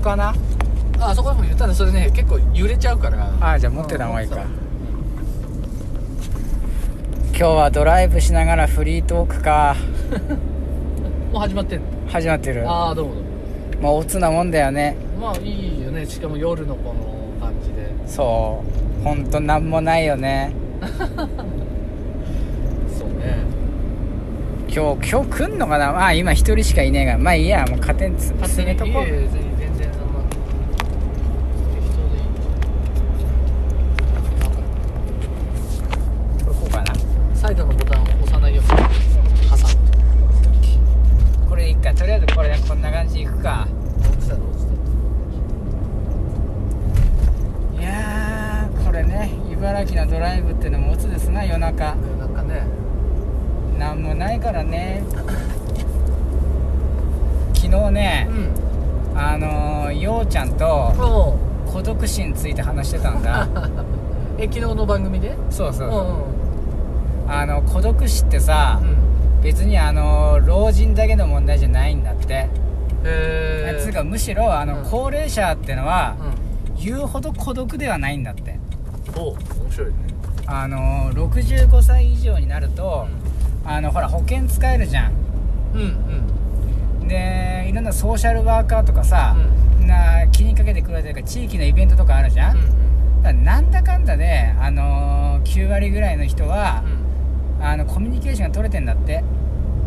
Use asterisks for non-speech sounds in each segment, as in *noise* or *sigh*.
かな？あそこでも言ったらそれね結構揺れちゃうから。あじゃあ持ってた方がいいか。うん今日はドライブしながらフリートークか。*laughs* もう始まってんの？始まってる。まああどうもどうも。あおつなもんだよね。まあいいよね。しかも夜のこの感じで。そう。ほんとなんもないよね。*laughs* そうね。今日今日来んのかな？まあ今一人しかいねえから。まあいいや。もう勝手につ進めとこうえ全全然そんな適当でいいなんかこれこうかなサイドのボタンを押さないように挟むこれでいいかとりあえずこれこんな感じでいくか落ちたら落ちいやーこれね茨城のドライブってのもオツですな夜中。たなんかね。なんもないからね。昨日ねうん。あのー、ようちゃんと孤独死について話してたんだ。*laughs* え昨日の番組で？そうそううそう、んうん。あの孤独死ってさ、うん。別にあの老人だけの問題じゃないんだって、へえつうかむしろあの、うん。高齢者ってのは、う言うほど孤独ではないんだって。んお面白いね。あの65歳以上になると、あのほら保険使えるじゃん。うんうん。でいろんなソーシャルワーカーとかさ、な気にかけてくれてるから地域のイベントとかあるじゃん、うんだなんだかんだで、あのー9割ぐらいの人は、うん。あのコミュニケーションが取れてんだって、へ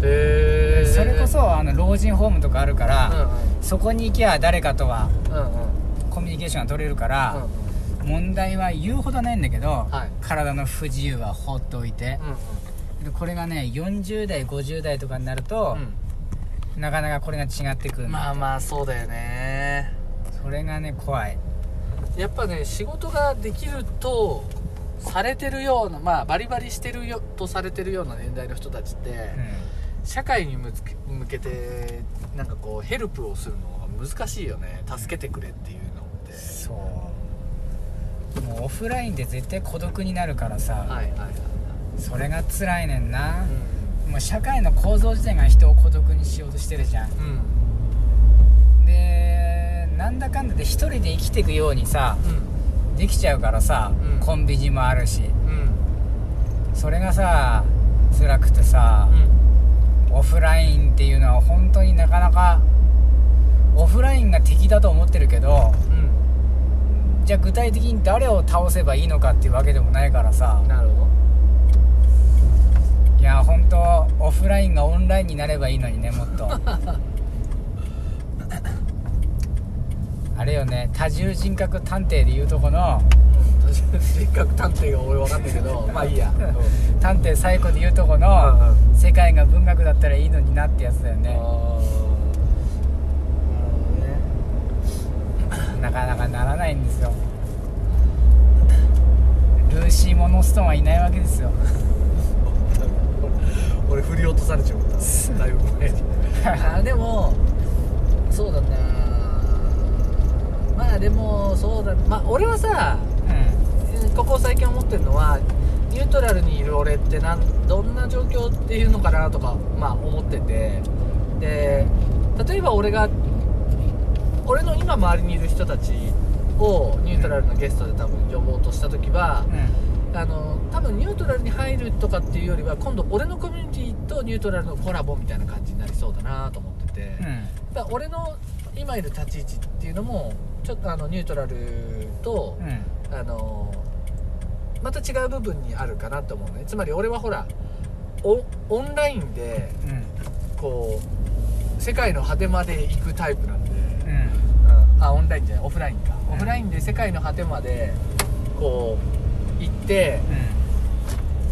えそれこそあの老人ホームとかあるから、うんうん。そこに行きゃ誰かとはうんうん。コミュニケーションが取れるから、うん問題は言うほどないんだけど、はい。体の不自由は放っておいて、でこれがね40代50代とかになると、なかなかこれが違ってくるまあまあそうだよね。それがね怖い。やっぱね仕事ができるとされてるようなまあバリバリしてるよとされてるような年代の人たちって、う社会に向け向けてなんかこうヘルプをするのが難しいよね。助けてくれっていうのって。んそうもうオフラインで絶対孤独になるからさ、はいはいはいそれが辛いねんな、うもう社会の構造自体が人を孤独にしようとしてるじゃん。んうん。でなんだかんだで一人で生きていくようにさできちゃうからさ、うん。コンビニもあるし。うん。それがさ辛くてさう、ん。オフラインっていうのは本当になかなかオフラインが敵だと思ってるけどうんじゃあ具体的に誰を倒せばいいのかっていうわけでもないからさ。なるほど。いや本当オフラインがオンラインになればいいのにねもっと。*laughs* あれよね多重人格探偵でいうとこのうん確かにせっかく探偵が俺分かんないけど *laughs* まあいいや。探偵最古でいうとこのうん世界が文学だったらいいのになってやつだよねなかなかならないんですよ。ルーシー・モノストーンはいないわけですよ。*laughs* 俺振り落とされちゃった *laughs* だいぶ前に。あでもそうだな。まあでもそうだ。まあ俺はさうここ最近思ってるのはニュートラルにいる俺ってなんどんな状況っていうのかなとかまあ思ってて。で例えば俺が俺の今周りにいる人たちをニュートラルなゲストで多分呼ぼうとした時は、んうん。あの多分ニュートラルに入るとかっていうよりは今度俺のコミュニティとニュートラルのコラボみたいな感じになりそうだなと思ってて、うん。だ俺の今いる立ち位置っていうのもちょっとあのニュートラルと、うん。あのまた違う部分にあるかなと思うね。つまり俺はほらオオンラインでうん。こう世界の果てまで行くタイプなんで、うん。あオンラインじゃないオフラインか、うん。オフラインで世界の果てまでこう行って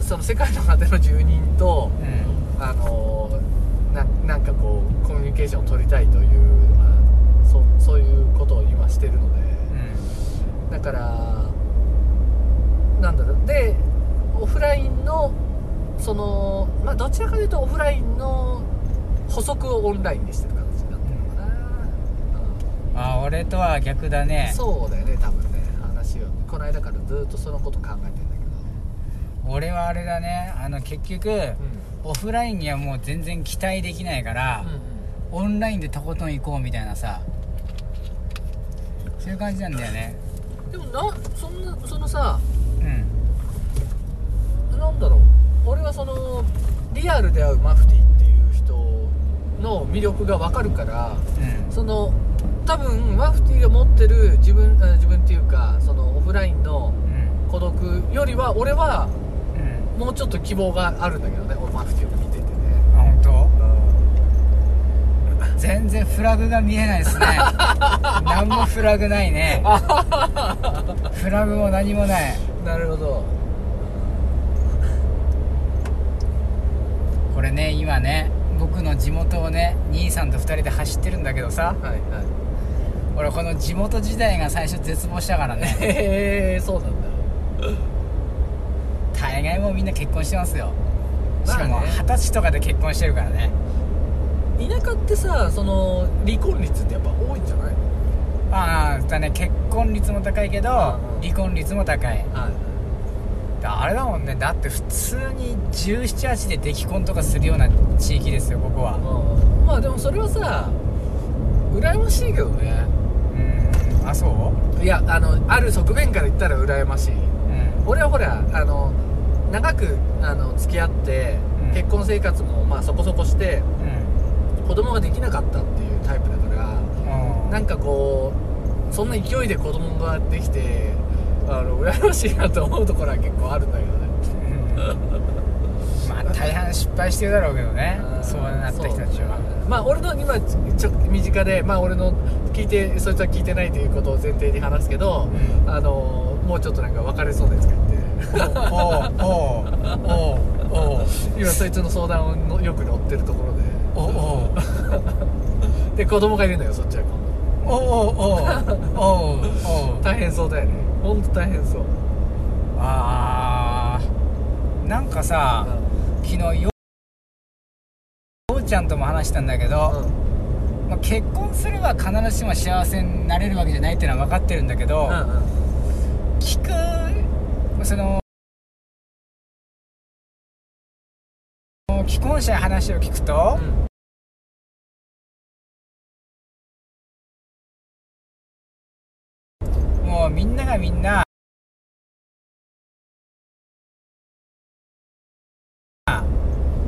その世界の果ての住人とうん。あのななんかこうコミュニケーションを取りたいという、まあ、そそういうことを今してるので。うん。だからなんだろう。でオフラインのそのまあどちらかというとオフラインの補足をオンラインにしてるあ俺とは逆だうんね。そうだよね多分ね。話を。この間からずっとそのこと考えてんだけ俺はあれだね。あの結局どオフラインにはもう全然期待できないからうん、うん。うんオンラインでとことん行こうみたいなさ。そういう感じなんだよね。でもなそんなそのさうん。なんだろう。俺はそのリアルで会うマフティっていう人の魅力が分かるからうん。その多分マフティが持ってる自分あ自分っていうかそのオフラインのうん。孤独よりは俺はうん。もうちょっと希望があるんだけどね俺マフティを見ててね。あ本当？全然フラグが見えないですね。*laughs* 何もフラグないね。フラグも何もない。なるほど。これね今ね僕の地元をね兄さんと2人で走ってるんだけどさ。はいはい。俺この地元時代が最初絶望したからね。*laughs* へえそうなんだ。大概もうみんな結婚してますよ。しかも二十歳とかで結婚してるからね。田舎ってさその離婚率ってやっぱ多いんじゃない？ああだね結婚率も高いけど離婚率も高いはいだあれだもんね。だって普通に1718で出来婚とかするような地域ですよここは。うん。まあでもそれはさ羨ましいけどね。うん。あそう？いやあのある側面から言ったら羨ましい。うん。俺はほらあの長くあの付き合って、うん。結婚生活もまあそこそこしてうん。子供ができなかったっていうタイプだからうん。なんかこうそんな勢いで子供ができてあの羨ましいなと思うところは結構あるんだけどね。うん。まあ大半失敗してるだろうけどね。うんそうなった人たちは。そうまあ俺の今ちょ身近でまあ俺の聞いてそいつは聞いてないということを前提に話すけど、うん。あのもうちょっとなんか別れそうなやつがいて。おうおうおうおう今そいつの相談をのよく乗ってるところで。おうおう。*laughs* で子供がいるのよそっちは今おうおうおうおうおう。度 *laughs* 大変そうだよね本当大変そう。あー。なんかさ昨日よようちゃんとも話したんだけど、まあ、結婚すれば必ずしも幸せになれるわけじゃないっていうのは分かってるんだけど、うんうん。聞く？その既婚者に話を聞くと、うんながみんな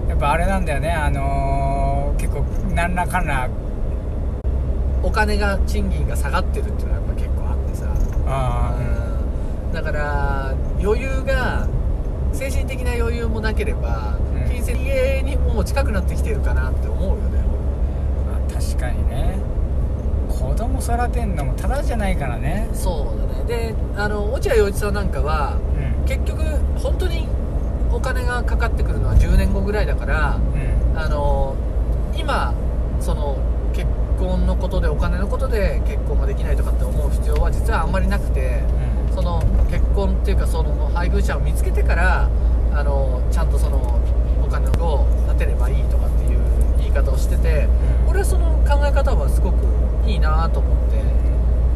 やっぱあれなんだよね。あのー結構何らかんらお金が賃金が下がってるっていうのはやっぱ結構あってさ。あうん。だから余裕が精神的な余裕もなければ、うん。金銭家にもう近くなってきてるかなって思うよね。まあ確かにね子供育てんのもただじゃないからね。そうだね。であの落合陽一さんなんかはうん。結局本当にお金がかかってくるのは10年後ぐらいだからうん。あの今その結婚のことでお金のことで結婚ができないとかって思う必要は実はあんまりなくてその結婚っていうかその配偶者を見つけてからあのちゃんとそのお金を立てればいいとかっていう言い方をしててうん。俺はその考え方はすごくいいなと思って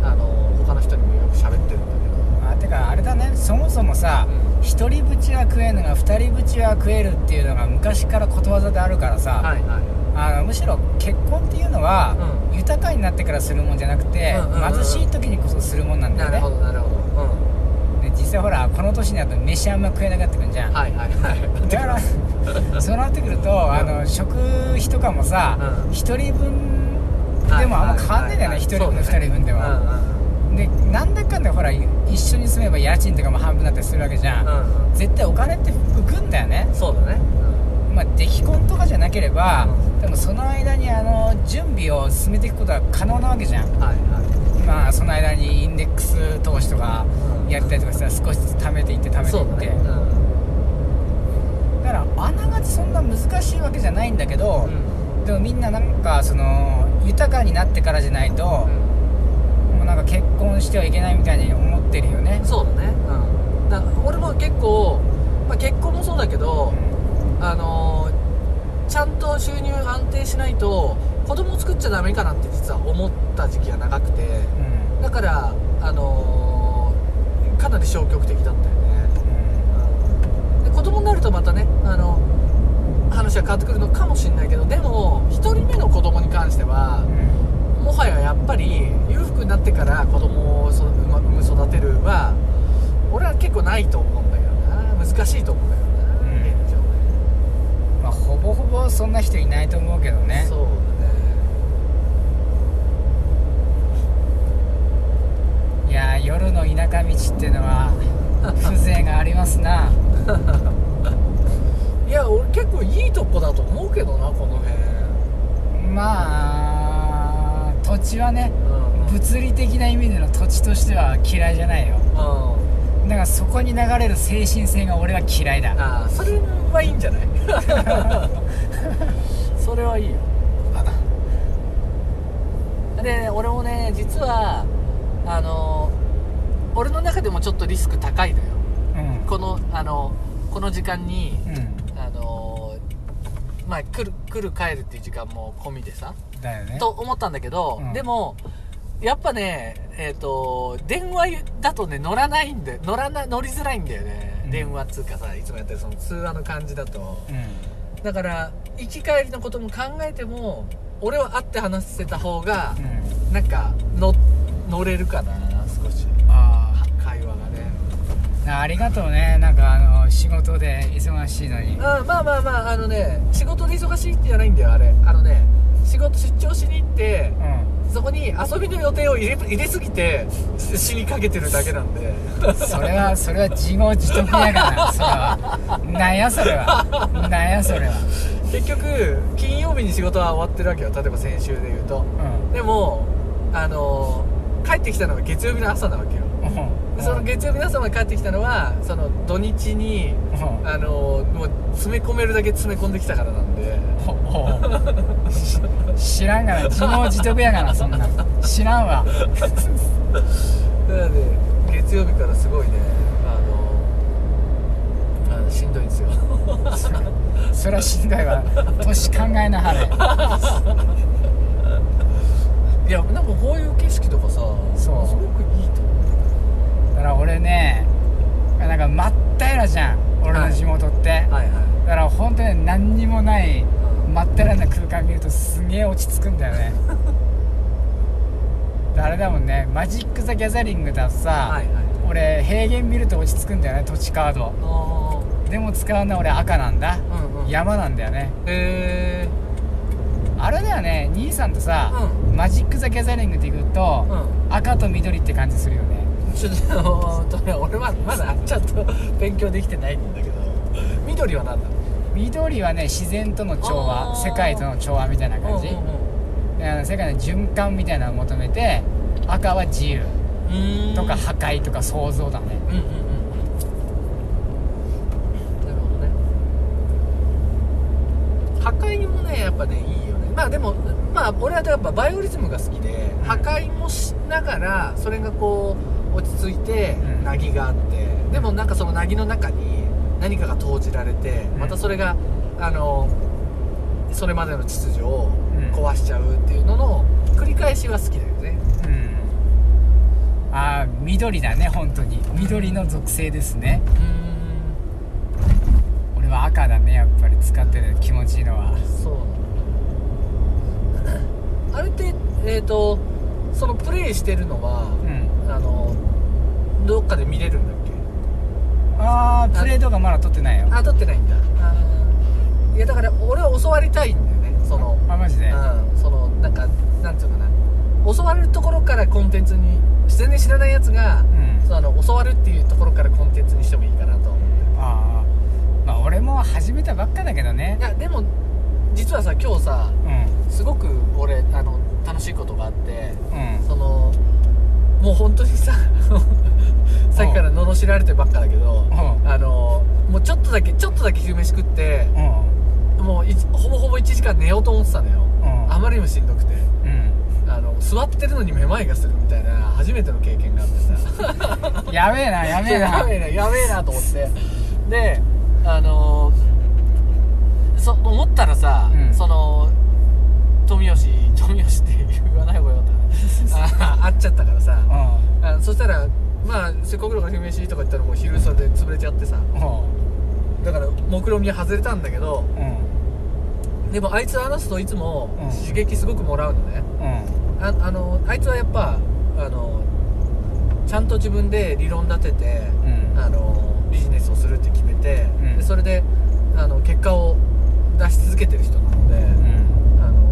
あの他の人にもよく喋ってるんだあてかあれだね。そもそもさけど、一人ぶちは食えぬが二人ぶちは食えるっていうのが昔からことわざであるからさ、はいはい。あのむしろ結婚っていうのは、う豊かになってからするもんじゃなくて、うんうんうんうん。貧しい時にこそするもんなんだよね。なるほどなるほど。うん。で実際ほらこの年になると飯あんま食えなくなってくるじゃん、はいはいはい。だから *laughs* そうなってくると、あの食費とかもさうん。一、人分でもあんま変わんねえんだよね一、人分二人分では、でなんだかんだほら一緒に住めば家賃とかも半分だったりするわけじゃん、うんうん。絶対お金って浮くんだよね。そうだね。まあ出来婚とかじゃなければ、うん。でもその間にあの準備を進めていくことは可能なわけじゃん。はいはい。まあその間にインデックス投資とかうん。やったりとかしたら少しずつ貯めていって貯めていって。だね。だからあながちそんな難しいわけじゃないんだけどう、ん。でもみんななんかその豊かになってからじゃないと、もうなんか結婚してはいけないみたいに思ってるよね。そうだね。うん。だ俺も結構、まあ、結婚もそうだけどあのーちゃんと収入安定しないと子供作っちゃダメかなって実は思った時期が長くて。うん。だからあのーかなり消極的だったよね。で子供になるとまたねあの話は変わってくるのかもしれないけどでも1人目の子供に関してはうん。もはややっぱり裕福になってから子供をそ産む育てるは俺は結構ないと思うんだけどな。難しいと思うんだけどな、うん。現状ね。まあ、ほぼほぼそんな人いないと思うけどね。そうだね。いやー夜の田舎道っていうのは *laughs* 風情がありますな *laughs* いや俺結構いいとこだと思うけどなこの辺。まあ土地はねうん。物理的な意味での土地としては嫌いじゃないよ。うん。だからそこに流れる精神性が俺は嫌いだ。ああそれはいいんじゃない？*laughs* それはいいよ。*laughs* で俺もね実はあの俺の中でもちょっとリスク高いのよ。うん。このあのこの時間にうんまあ来る来る帰るっていう時間も込みでさ。だよね。と思ったんだけど、うん。でもやっぱねえっ、と電話だとね乗らないんで乗らな乗りづらいんだよね、うん。電話っつうかさいつもやってるその通話の感じだと。うん。だから行き帰りのことも考えても俺は会って話せた方がうん。なんか乗乗れるかなあありがとうね。なんかあの仕事で忙しいのに。うんまあまあまああのね仕事で忙しいってじゃないんだよあれ。あのね仕事出張しに行ってうそこに遊びの予定を入れ入れすぎて死にかけてるだけなんで。んそれはそれは自業自得やがな。それは。なんやそれは。なんやそれは。結局金曜日に仕事は終わってるわけよ。例えば先週で言うと。うん。でもあの帰ってきたのが月曜日の朝なわけよ。うんでその月曜日の朝まで帰ってきたのはその土日にうん。あのもう詰め込めるだけ詰め込んできたからなんで。*laughs* 知らんがな。自業自得やがなそんな。ん知らんわ。なので月曜日からすごいねあのあのしんどいんですよ。*laughs* それはしんどいわ。年考えなはれ。いやなんかこういう景色とかさそう。すごくいいと思だから俺ねなんか真っ平らじゃん俺の地元って、うはいはい。だから本当に何にもない真っ平らな空間見るとすげえ落ち着くんだよね。*laughs* であれだもんねマジック・ザ・ギャザリングだとさ、はいはい。俺平原見ると落ち着くんだよね土地カード。あでも使うのは俺赤なんだ、ーうんうん。山なんだよね。へえあれだよね兄さんとさ、マジック・ザ・ギャザリングって行くと、うん。赤と緑って感じするよねちょっとね俺はまだちゃんと勉強できてないんだけど。緑は何だ緑はね自然との調和世界との調和みたいな感じ、うんうんであの世界の循環みたいなのを求めて赤は自由とか破壊とか創造だね。うんうんうんうん。なるほどね。破壊もねやっぱねいいよね。まあでもまあ俺はやっぱバイオリズムが好きでうん。破壊もしながらそれがこう落ち着いてうん。凪ぎがあって。でもなんかその凪の中に何かが投じられてうん。またそれがあのそれまでの秩序をうん。壊しちゃうっていうのの繰り返しは好きだよね。うん。ああ緑だね本当に。緑の属性ですね。う俺は赤だねやっぱり。使ってて気持ちいいのは。そう。なんだあれってえっ、とそのプレイしてるのはうんあのどっかで見れるんだっけ？ああプレー動画まだ撮ってないよ。あ撮ってないんだ。いやだから俺は教わりたいんだよねそのあマジで？うんそのなんかなんていうのかな。教わるところからコンテンツに全然知らないやつが、うん。その教わるっていうところからコンテンツにしてもいいかなと思ってああまあ俺も始めたばっかだけどね。いやでも実はさ今日さうん。すごく俺あの楽しいことがあってうん。そのもう本当にささっきから罵られてばっかだけどうん。あのもうちょっとだけちょっとだけ昼飯食ってうん。もういほぼほぼ1時間寝ようと思ってたのよ。うん。あまりにもしんどくて。うん。あの座ってるのにめまいがするみたいな初めての経験があってさ。やべえなやべえな。やべえなやべえなと思って。であのそ思ったらさ、うん。その富吉富吉って言わない方がよかったなあ会っちゃったからさ。うあそしたらまあせっかくだから昼飯とか言ったらもう昼それで潰れちゃってさ。んうん。だから目論見は外れたんだけどうんでもあいつ話すといつもうん。刺激すごくもらうのね。うん。ああのあいつはやっぱあのちゃんと自分で理論立てて、うん。あのビジネスをするって決めて、それであの結果を出し続けてる人なので、うんあの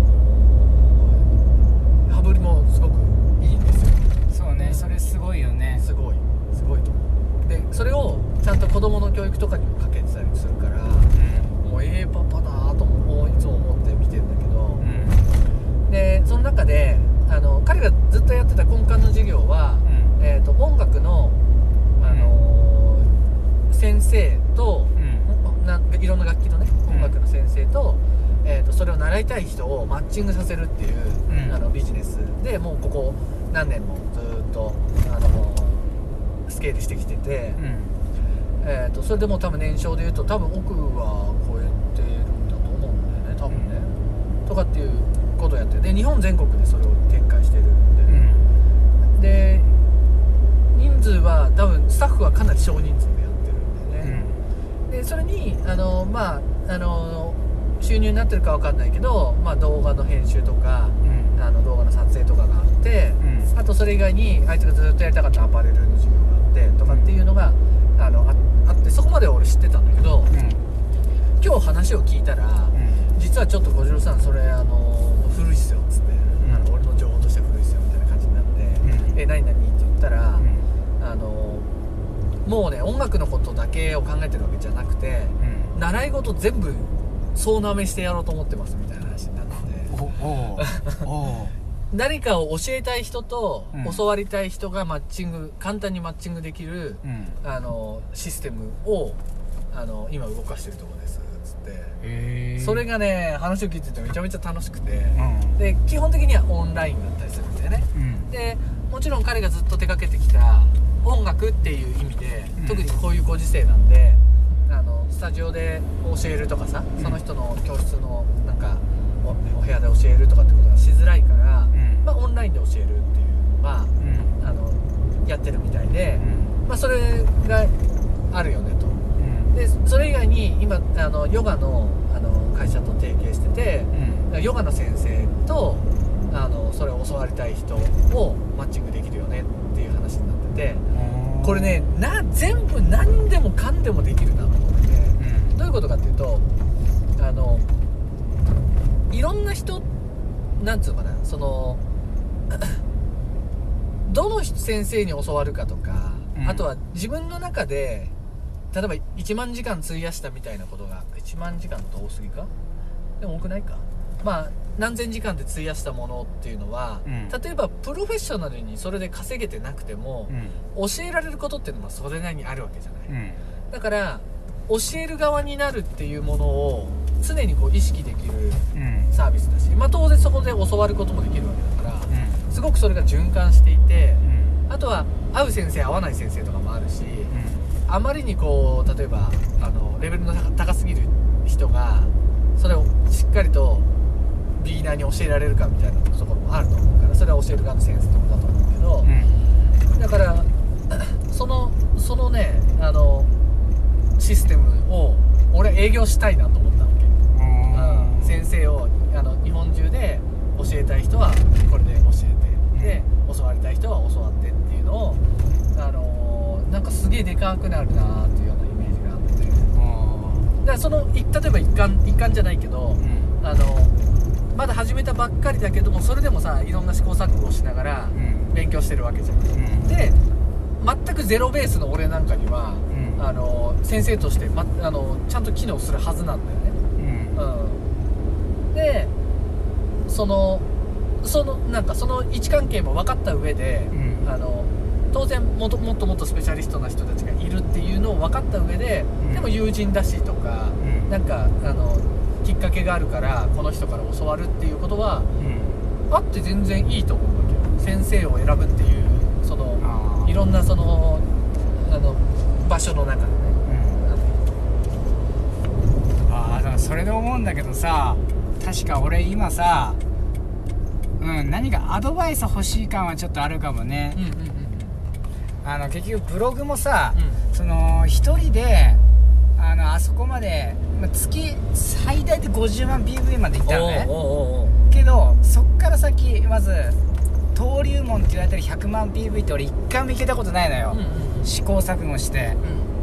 羽振りもすごくいいんですよそうねそれすごいよねすごいすごいと思うでそれをちゃんと子供の教育とかにもかけてたりするからうんもうええパパだともいつも思って見てるんだけどうんでその中であの彼がずっとやってた根幹の授業は、うんえー、と音楽の、あのー先生と、うんなんかいろんな楽器のねうん音楽の先生と,、えー、とそれを習いたい人をマッチングさせるっていう、うん。あのビジネス。でもうここ何年もずっと、あのースケールしてきてて、うん。えー、とそれでもう多分年商でいうと多分奥は超えてるんだと思うんだよね多分ね、とかっていうことをやってで日本全国でそれを展開してるんで、で人数は多分スタッフはかなり少人数でやってるんだよね、でそれにあのまああの収入になってるかわかんないけど、まあ、動画の編集とかうん。あの動画の撮影とかがあって、うん。あとそれ以外にあいつがずっとやりたかったアパレルの授業があってとかっていうのが、あのああってそこまでは俺知ってたんだけど、うん。今日話を聞いたら、うん。実はちょっと小次郎さんそれあの古いっすよっつって、ん。あの俺の情報としては古いっすよみたいな感じになって「うん。え何何?」って言ったら、うん。あのもうね音楽のことだけを考えてるわけじゃなくてうん。習い事全部総なめしてやろうと思ってますみたいな話になって。*laughs* おおう。おう。何かを教えたい人とうん。教わりたい人がマッチング簡単にマッチングできるうん。あのシステムをあの今動かしてるところですつって。それがね話を聞いててめちゃめちゃ楽しくて。うん。で基本的にはオンラインだったりするんだよね。うん。でもちろん彼がずっと手掛けてきた音楽っていう意味で、うん。特にこういうご時世なんでスタジオで教えるとかさ、うん。その人の教室のなんかおお部屋で教えるとかってことがしづらいから、うん。まあ、オンラインで教えるっていうのはうん。あのやってるみたいでう、ん。まあ、それがあるよねと。うん。でそれ以外に今あのヨガのあの会社と提携しててうん。ヨガの先生とあのそれを教わりたい人をマッチングできるよねっていう話になってて。これねな全部何でもかんでもできるな。とどういうことかっていうとあのいろんな人なんつうのかなその *coughs* どの先生に教わるかとか、うん。あとは自分の中で例えば1万時間費やしたみたいなことが1万時間と多すぎか？でも多くないか？まあ何千時間で費やしたものっていうのは、うん。例えばプロフェッショナルにそれで稼げてなくても、うん。教えられることっていうのはそれなりにあるわけじゃない、うん。だから教える側になるっていうものを常にこう意識できるうん。サービスだし、まあ、当然そこで教わることもできるわけだからうん。すごくそれが循環していてうん。あとは合う先生合わない先生とかもあるしうん。あまりにこう例えばあのレベルの高すぎる人がそれをしっかりとビギナーに教えられるかみたいなところもあると思うからそれは教える側の先生とかだと思うけど、うん。だから *clears throat* そのそのねあのシステムを俺営業したいなと思ったわけ、うん。うん。先生をあの日本中で教えたい人はこれで教えてで教わりたい人は教わってっていうのをあのなん。かすげえでかくなるなっていうようなイメージがあってだからそのい例えば一環一環じゃないけどうん。あのまだ始めたばっかりだけどもそれでもさいろんな試行錯誤をしながらうん。勉強してるわけじゃんうん。で全くゼロベースの俺なんかにはうんあの先生として、ま、あのちゃんと機能するはずなんだよね。うん。うん。でそのそのなんかその位置関係も分かった上で、うん。あの当然もっともっともっとスペシャリストな人たちがいるっていうのを分かった上で、うん。でも友人だしとか、うん。なんかあのきっかけがあるからこの人から教わるっていうことはうん。あって全然いいと思うわけよ。先生を選ぶっていうそのいろんなそのあの場所の中でね。うん。ああだからそれで思うんだけどさ確か俺今さうん何かアドバイス欲しい感はちょっとあるかもね。うんうんうんあの結局ブログもさ、うその一人であのあそこまで、まあ月最大で50万 PV までいったのね。けどそっから先まず登竜門って言われてる100万 PV って俺一回も行けたことないのよ、うんうん試行錯誤して。うん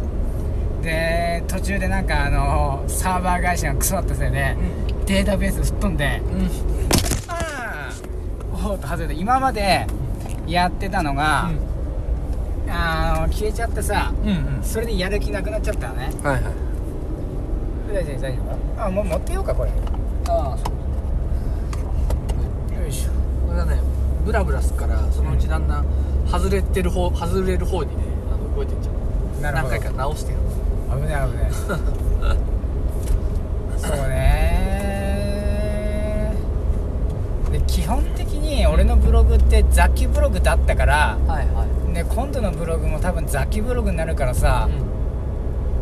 で途中でなんかあのサーバー会社がクソだったせいで、データベース吹っ飛んでうん。おーっと外れて今までやってたのが、あの消えちゃってさうんうん。それでやる気なくなっちゃったのね。はいはい。大丈夫大丈夫。あもう持ってようかこれ。ああそう。よいしょ。これがねブラブラすっからそのうちだんだん外れてる方外れる方にねあの動いてっちゃうなるほど何回か直してる危ない危ない。*laughs* そうねで基本的に俺のブログって雑記ブログだったからはいはい。で今度のブログも多分雑記ブログになるからさ、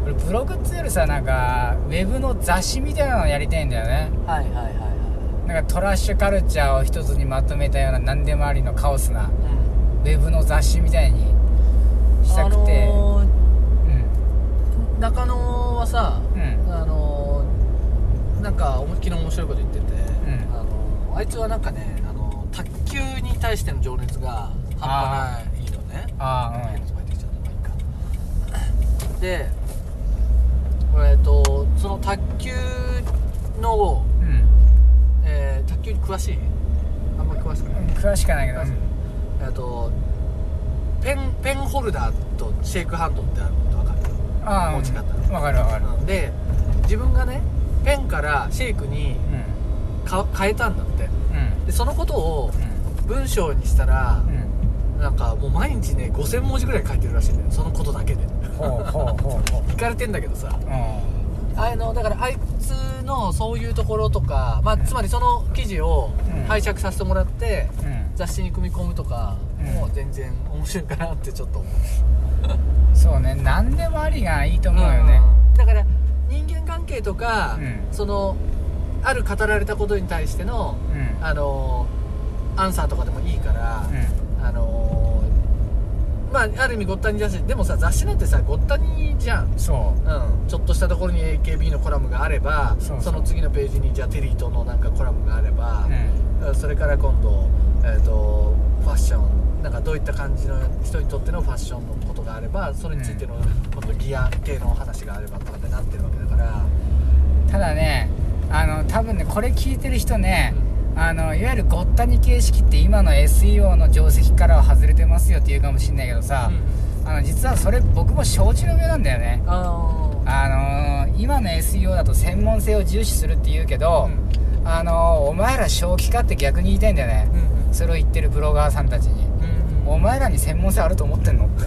俺ブログっていうよりさなんかウェブの雑誌みたいなのやりたいんだよね。はいはいはいはい。なんかトラッシュカルチャーを一つにまとめたような何でもありのカオスなうん。ウェブの雑誌みたいにしたくて、あのうんー中野はさうん。あのーなんか思いっきり面白いこと言ってて、ん。あのーあいつはなんかねあの卓球に対しての情熱が半端ないのね。あ変なとこ入ってきちゃったまあいいかでえっとその卓球の、うん。うんえー卓球に詳しい？あんまり詳しくない、詳しくないけど、えっとペンペンホルダーとシェイクハンドってあること分かる？ああ持ち方。わかるわかる。うんで自分がねペンからシェイクにうん。か変えたんだって。うん。でそのことをうん。文章にしたらうん。なんかもう毎日ね5000文字ぐらい書いてるらしいんだよ。そのことだけで。ほうほうほうほう。い *laughs* かれてんだけどさ。うあのだからあいつのそういうところとか、まあ、うん。つまりその記事をうん。拝借させてもらって雑誌に組み込むとかうんもう全然面白いかなってちょっと思う。そうね何でもありがいいと思うよね。うん。だから人間関係とか、うん。そのある語られたことに対してのうん。あのアンサーとかでもいいから、うん。あのまあある意味ごったにだしでもさ雑誌なんてさごったにじゃん。そう。ん、ちょっとしたところに AKB のコラムがあればその次のページにじゃあテリーとのなんかコラムがあればそれから今度、えー、とファッションなんかどういった感じの人にとってのファッションのことがあればそれについての、今度ギア系の話があればとかってなってるわけだから、ただねあの多分ねこれ聞いてる人ねあのいわゆるごったに形式って今の SEO の定石からは外れてますよって言うかもしんないけどさ、あの実はそれ僕も承知の上なんだよね。ああのー今の SEO だと専門性を重視するって言うけど、あのーお前ら正気かって逆に言いたいんだよね、うんうん。それを言ってるブロガーさんたちに。うんお前らに専門性あると思ってんの？っ *laughs*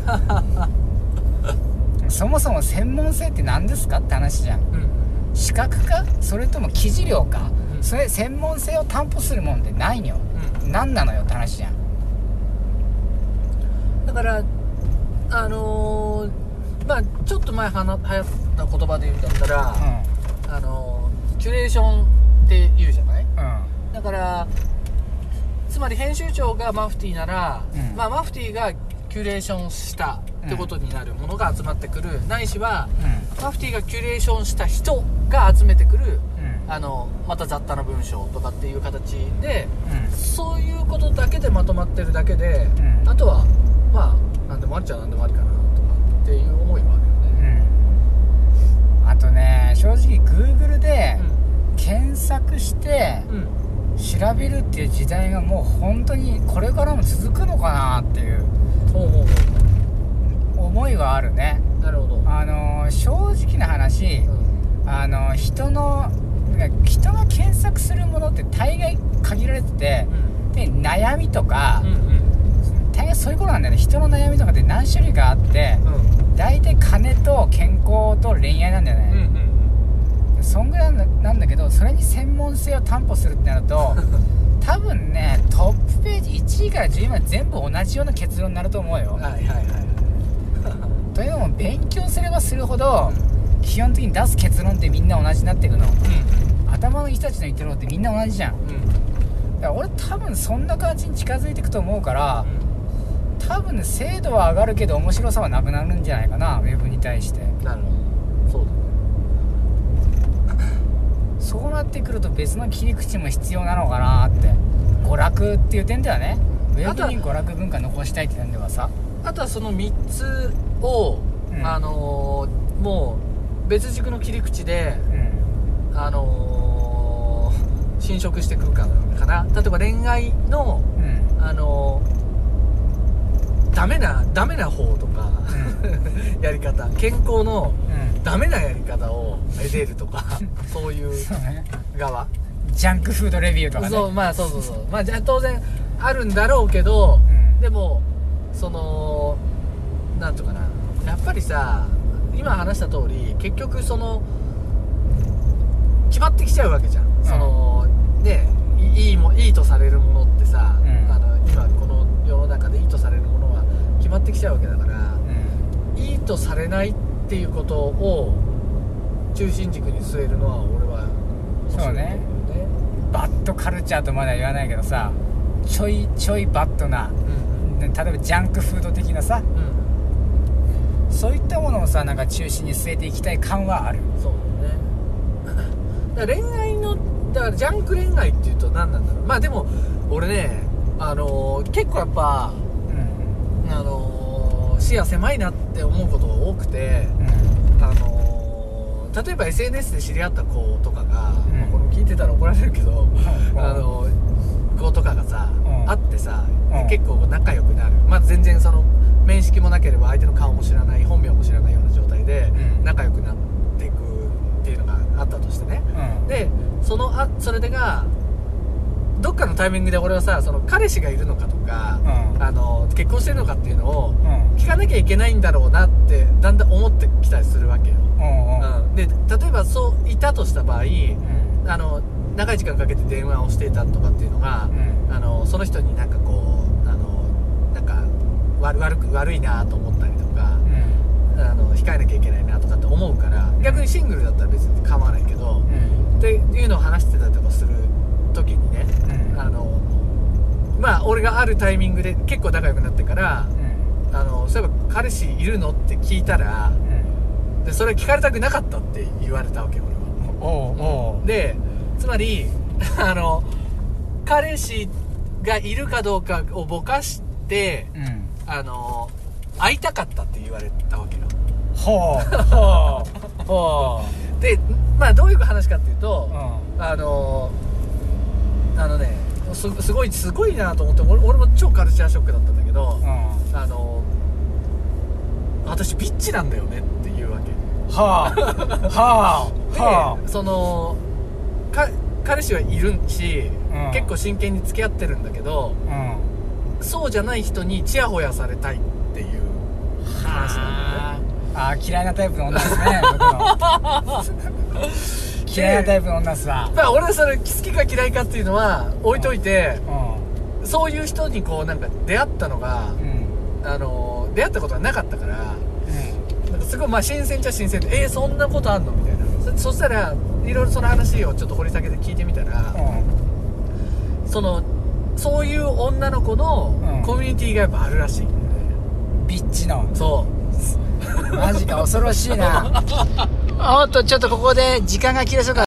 てそもそも専門性って何ですかって話じゃん。うん。資格か？それとも記事量か、うん。それ専門性を担保するもんってないのよ、うん。何なのよって話じゃん。だからあのーまあちょっと前はな流行った言葉で言うんだったら、あのーキュレーションって言うじゃない？うん。だからつまり編集長がマフティーなら、うん。まあ、マフティーがキュレーションしたってことになるものが集まってくる、ないしはマフティーがキュレーションした人が集めてくるうん。あのまた雑多な文章とかっていう形でうん。そういうことだけでまとまってるだけで、うん。あとはまあ何でもありっちゃ何でもありかなとかっていう思いはあるよね、うん。あとね正直 Google でう検索してんうん調べるっていう時代がもう本当にこれからも続くのかなっていう思いはあるね。うなるほど、あの正直な話うん。あの人の人が検索するものって大概限られててで悩みとかうんうん。大概そういうことなんだよね。人の悩みとかって何種類かあってうん。大体金と健康と恋愛なんだようんうん。ね、そんぐらいなんだけどそれに専門性を担保するってなると *laughs* 多分ねトップページ1位から10位まで全部同じような結論になると思うよ。はいはいはいはい。というのも勉強すればするほど基本的に出す結論ってみんな同じになっていくの。頭のいい人たちの言ってることってみんな同じじゃん。うん。うんだから俺多分そんな感じに近づいていくと思うから多分ね精度は上がるけど面白さはなくなるんじゃないかなウェブに対して。なるほどそうだねそうなってくると別の切り口も必要なのかなって。娯楽っていう点ではねウェブに娯楽文化残したいってなんではさ。あとはその3つを、うん。あのーもう別軸の切り口でうん。あのー侵食してくるかかな。例えば恋愛のうん。あのーダメなダメな方とか、*laughs* やり方。健康のうんダメなやり方をめでるとか *laughs* そういうそうね。側。ジャンクフードレビューとかね。そうまあそうそうそう。まあじゃあ当然あるんだろうけど、うん。でもそのなんとかな。やっぱりさ今話した通り結局その決まってきちゃうわけじゃん、そのねいいいもいいとされるものってさ、うん。あの今この世の中でいいとされるものは決まってきちゃうわけだから、うん。いいとされないっていうことを中心軸に据えるのは俺はそうね。 bad culture とまでは言わないけどさちょいちょい bad なうんで例えばジャンクフード的なさうん。そういったものをさなんか中心に据えていきたい感はある。そうだね。*laughs* だから恋愛のだからジャンク恋愛っていうと何なんだろう。まあでも俺ねあのー結構やっぱうん。あのー視野狭いなって思うことが多くてうん。あのー例えば SNS で知り合った子とかが、うん。まあこれ聞いてたら怒られるけど、うんあのー子とかがさ、うん。会ってさ、うん。結構仲良くなる。まあ全然その面識もなければ相手の顔も知らない本名も知らないような状態でうん。仲良くなっていくっていうのがあったとしてね。うん。でそのあそれでがどっかのタイミングで俺はさその彼氏がいるのかとか、うん。あの結婚してるのかっていうのをうん。聞かなきゃいけないんだろうなってだんだん思ってきたりするわけよ、うんうん。うん、で例えばそういたとした場合うん。あの長い時間かけて電話をしていたとかっていうのが、あのその人になんかこうあのなんか悪悪く悪いなと思ったりとか、あの控えなきゃいけないなとかって思うから逆にシングルだったら別に構わないけど、うん。っていうのを話してたりとかする時にまあ俺があるタイミングで結構仲良くなってからうん。あのそういえば彼氏いるのって聞いたらうん。でそれ聞かれたくなかったって言われたわけ俺は。でつまり *laughs* あの彼氏がいるかどうかをぼかしてうん。あの会いたかったって言われたわけよ。ほうほうほでまあどういう話かっていうと、あのあのねすすごいすごいなと思って俺俺も超カルチャーショックだったんだけど、うん。あの私ビッチなんだよねっていうわけ。はあ。はで、あ。はそのか彼氏はいるし、うん。結構真剣に付き合ってるんだけどあうん。そうじゃない人にチヤホヤされたいっていう話なんだよね。あ。あ嫌いなタイプの女ですね僕の *laughs* 嫌いなタイプの女っすわ。まあ俺はそれ好きか嫌いかっていうのは置いといてうそういう人にこうなんか出会ったのが、んうん。あの出会ったことがなかったからうなんかすごいまあ新鮮っちゃ新鮮でえー、そんなことあんのみたいな。そそしたらいろいろその話をちょっと掘り下げて聞いてみたら、そのそういう女の子のうん。コミュニティがやっぱあるらしい。ね、ビッチの。そう。マジか恐ろしいな *laughs* おっとちょっとここで時間が切れそうか。